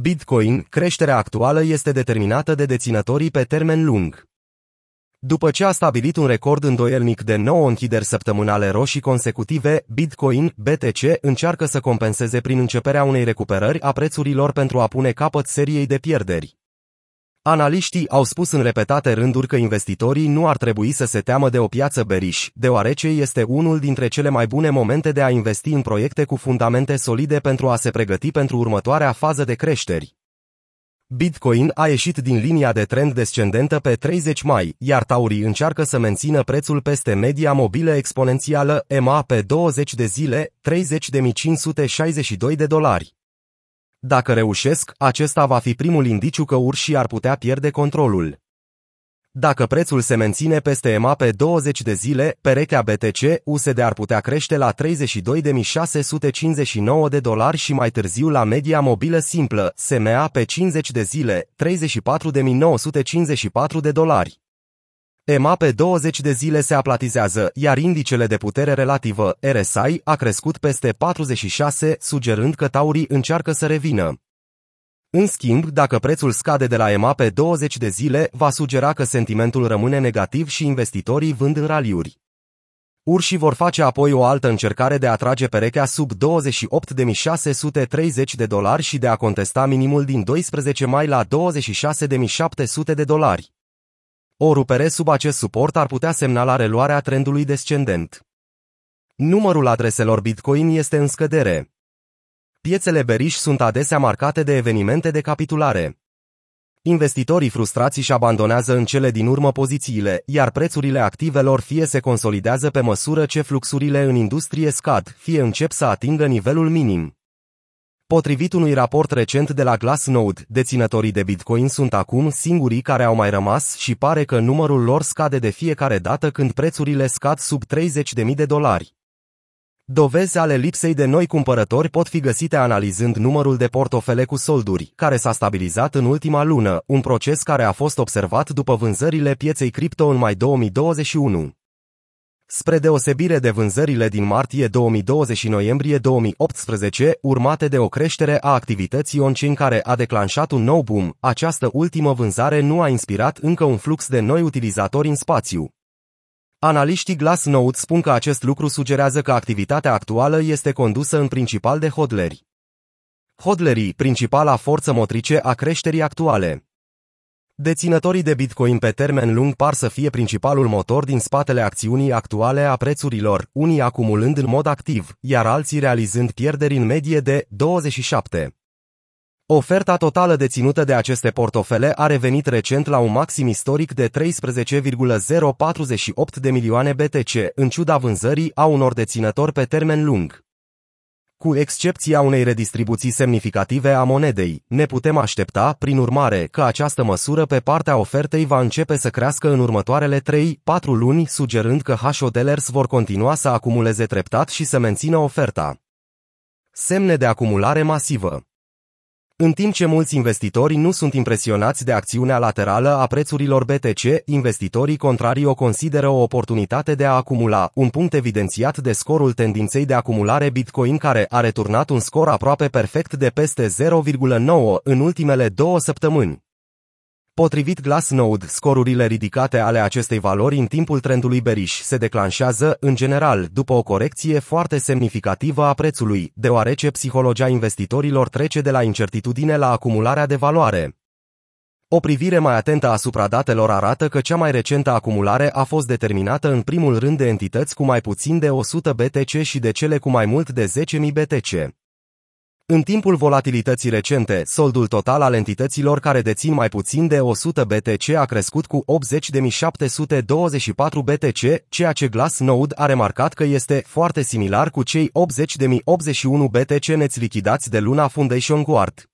Bitcoin, creșterea actuală este determinată de deținătorii pe termen lung. După ce a stabilit un record îndoielnic de 9 închideri săptămânale roșii consecutive, Bitcoin, BTC, încearcă să compenseze prin începerea unei recuperări a prețurilor pentru a pune capăt seriei de pierderi. Analiștii au spus în repetate rânduri că investitorii nu ar trebui să se teamă de o piață beriș, deoarece este unul dintre cele mai bune momente de a investi în proiecte cu fundamente solide pentru a se pregăti pentru următoarea fază de creșteri. Bitcoin a ieșit din linia de trend descendentă pe 30 mai, iar taurii încearcă să mențină prețul peste media mobilă exponențială EMA pe 20 de zile, 30.562 de dolari. Dacă reușesc, acesta va fi primul indiciu că urșii ar putea pierde controlul. Dacă prețul se menține peste EMA pe 20 de zile, perechea BTC USD ar putea crește la 32.659 de dolari și mai târziu la media mobilă simplă, SMA pe 50 de zile, 34.954 de dolari. EMA pe 20 de zile se aplatizează, iar indicele de putere relativă, RSI, a crescut peste 46, sugerând că taurii încearcă să revină. În schimb, dacă prețul scade de la EMA pe 20 de zile, va sugera că sentimentul rămâne negativ și investitorii vând în raliuri. Urșii vor face apoi o altă încercare de a trage perechea sub 28.630 de dolari și de a contesta minimul din 12 mai la 26.700 de dolari. O rupere sub acest suport ar putea semna la reluarea trendului descendent. Numărul adreselor Bitcoin este în scădere. Piețele beriș sunt adesea marcate de evenimente de capitulare. Investitorii frustrați își abandonează în cele din urmă pozițiile, iar prețurile activelor fie se consolidează pe măsură ce fluxurile în industrie scad, fie încep să atingă nivelul minim. Potrivit unui raport recent de la Glassnode, deținătorii de Bitcoin sunt acum singurii care au mai rămas și pare că numărul lor scade de fiecare dată când prețurile scad sub 30.000 de dolari. Dovezi ale lipsei de noi cumpărători pot fi găsite analizând numărul de portofele cu solduri, care s-a stabilizat în ultima lună, un proces care a fost observat după vânzările pieței cripto în mai 2021. Spre deosebire de vânzările din martie 2020 și noiembrie 2018, urmate de o creștere a activității on-chain care a declanșat un nou boom, această ultimă vânzare nu a inspirat încă un flux de noi utilizatori în spațiu. Analiștii Glassnode spun că acest lucru sugerează că activitatea actuală este condusă în principal de hodleri. Hodlerii, principala forță motrice a creșterii actuale. Deținătorii de Bitcoin pe termen lung par să fie principalul motor din spatele acțiunii actuale a prețurilor, unii acumulând în mod activ, iar alții realizând pierderi în medie de 27. Oferta totală deținută de aceste portofele a revenit recent la un maxim istoric de 13,048 de milioane BTC, în ciuda vânzării a unor deținători pe termen lung. Cu excepția unei redistribuții semnificative a monedei, ne putem aștepta, prin urmare, că această măsură pe partea ofertei va începe să crească în următoarele 3-4 luni, sugerând că HODLers vor continua să acumuleze treptat și să mențină oferta. Semne de acumulare masivă în timp ce mulți investitori nu sunt impresionați de acțiunea laterală a prețurilor BTC, investitorii contrari o consideră o oportunitate de a acumula, un punct evidențiat de scorul tendinței de acumulare Bitcoin care a returnat un scor aproape perfect de peste 0,9 în ultimele două săptămâni. Potrivit Glassnode, scorurile ridicate ale acestei valori în timpul trendului beriș se declanșează, în general, după o corecție foarte semnificativă a prețului, deoarece psihologia investitorilor trece de la incertitudine la acumularea de valoare. O privire mai atentă asupra datelor arată că cea mai recentă acumulare a fost determinată în primul rând de entități cu mai puțin de 100 BTC și de cele cu mai mult de 10.000 BTC. În timpul volatilității recente, soldul total al entităților care dețin mai puțin de 100 BTC a crescut cu 80.724 BTC, ceea ce Glassnode a remarcat că este foarte similar cu cei 80.081 BTC neți lichidați de Luna Foundation Guard.